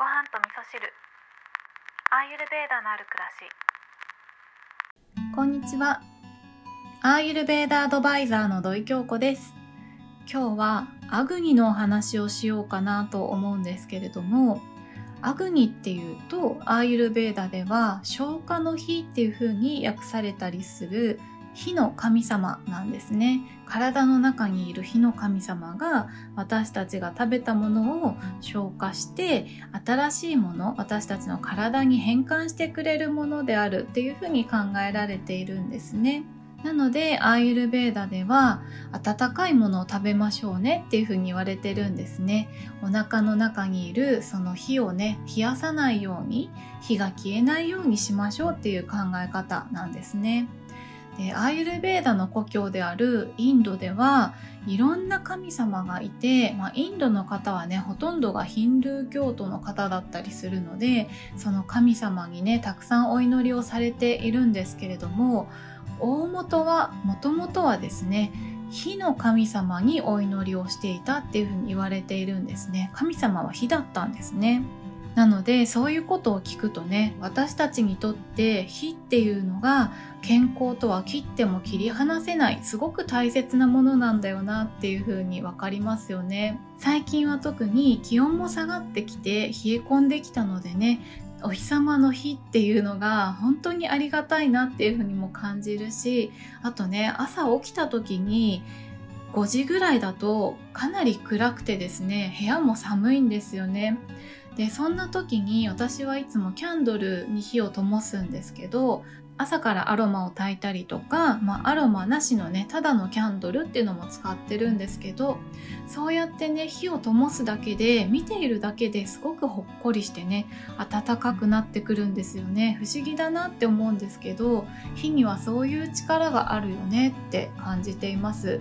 ご飯と味噌汁。アーユルベーダのある暮らし。こんにちは。アーユルベーダアドバイザーの土井京子です。今日はアグニのお話をしようかなと思うんですけれどもアグニっていうとアーユルベーダでは消化の火っていう風に訳されたりする火の神様なんですね。体の中にいる火の神様が私たちが食べたものを消化して新しいもの私たちの体に変換してくれるものであるっていうふうに考えられているんですね。なのでアーユルベーダでは温かいものを食べましょうねっていうふうに言われてるんですね。お腹の中にいるその火をね冷やさないように火が消えないようにしましょうっていう考え方なんですね。でアーユルベーダの故郷であるインドではいろんな神様がいて、まあ、インドの方はねほとんどがヒンドゥー教徒の方だったりするのでその神様にねたくさんお祈りをされているんですけれども大元はもともとはですね火の神様にお祈りをしていたっていうふうに言われているんですね。神様は火だったんですね。なのでそういうことを聞くとね私たちにとって火っていうのが健康とは切っても切り離せないすごく大切なものなんだよなっていう風に分かりますよね。最近は特に気温も下がってきて冷え込んできたのでねお日様の日っていうのが本当にありがたいなっていう風にも感じるしあとね朝起きた時に5時ぐらいだとかなり暗くてですね部屋も寒いんですよね。でそんな時に私はいつもキャンドルに火を灯すんですけど朝からアロマを焚いたりとか、まあ、アロマなしのねただのキャンドルっていうのも使ってるんですけどそうやってね火を灯すだけで見ているだけですごくほっこりしてね暖かくなってくるんですよね不思議だなって思うんですけど火にはそういう力があるよねって感じています。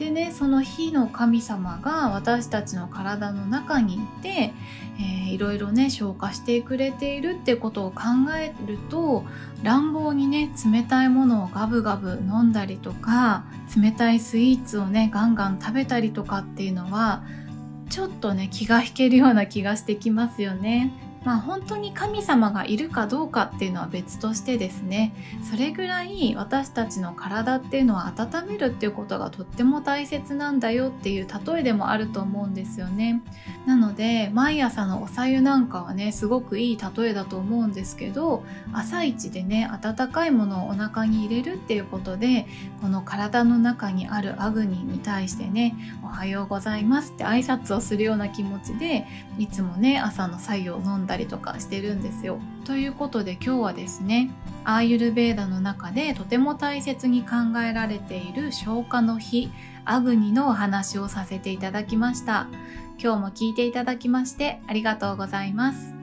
でねその火の神様が私たちの体の中にいて、えー、いろいろね消化してくれているってことを考えると乱暴にね冷たいものをガブガブ飲んだりとか冷たいスイーツをねガンガン食べたりとかっていうのはちょっとね気が引けるような気がしてきますよね。まあ本当に神様がいるかどうかっていうのは別としてですねそれぐらい私たちの体っていうのは温めるっていうことがとっても大切なんだよっていう例えでもあると思うんですよね。なので毎朝のおさゆなんかはねすごくいい例えだと思うんですけど朝一でね温かいものをお腹に入れるっていうことでこの体の中にあるアグニに対してねおはようございますって挨拶をするような気持ちでいつもね朝の白湯を飲んでったりとかしてるんですよ。ということで今日はですねアーユルベーダの中でとても大切に考えられている消化の日アグニのお話をさせていただきました。今日も聞いていただきましてありがとうございます。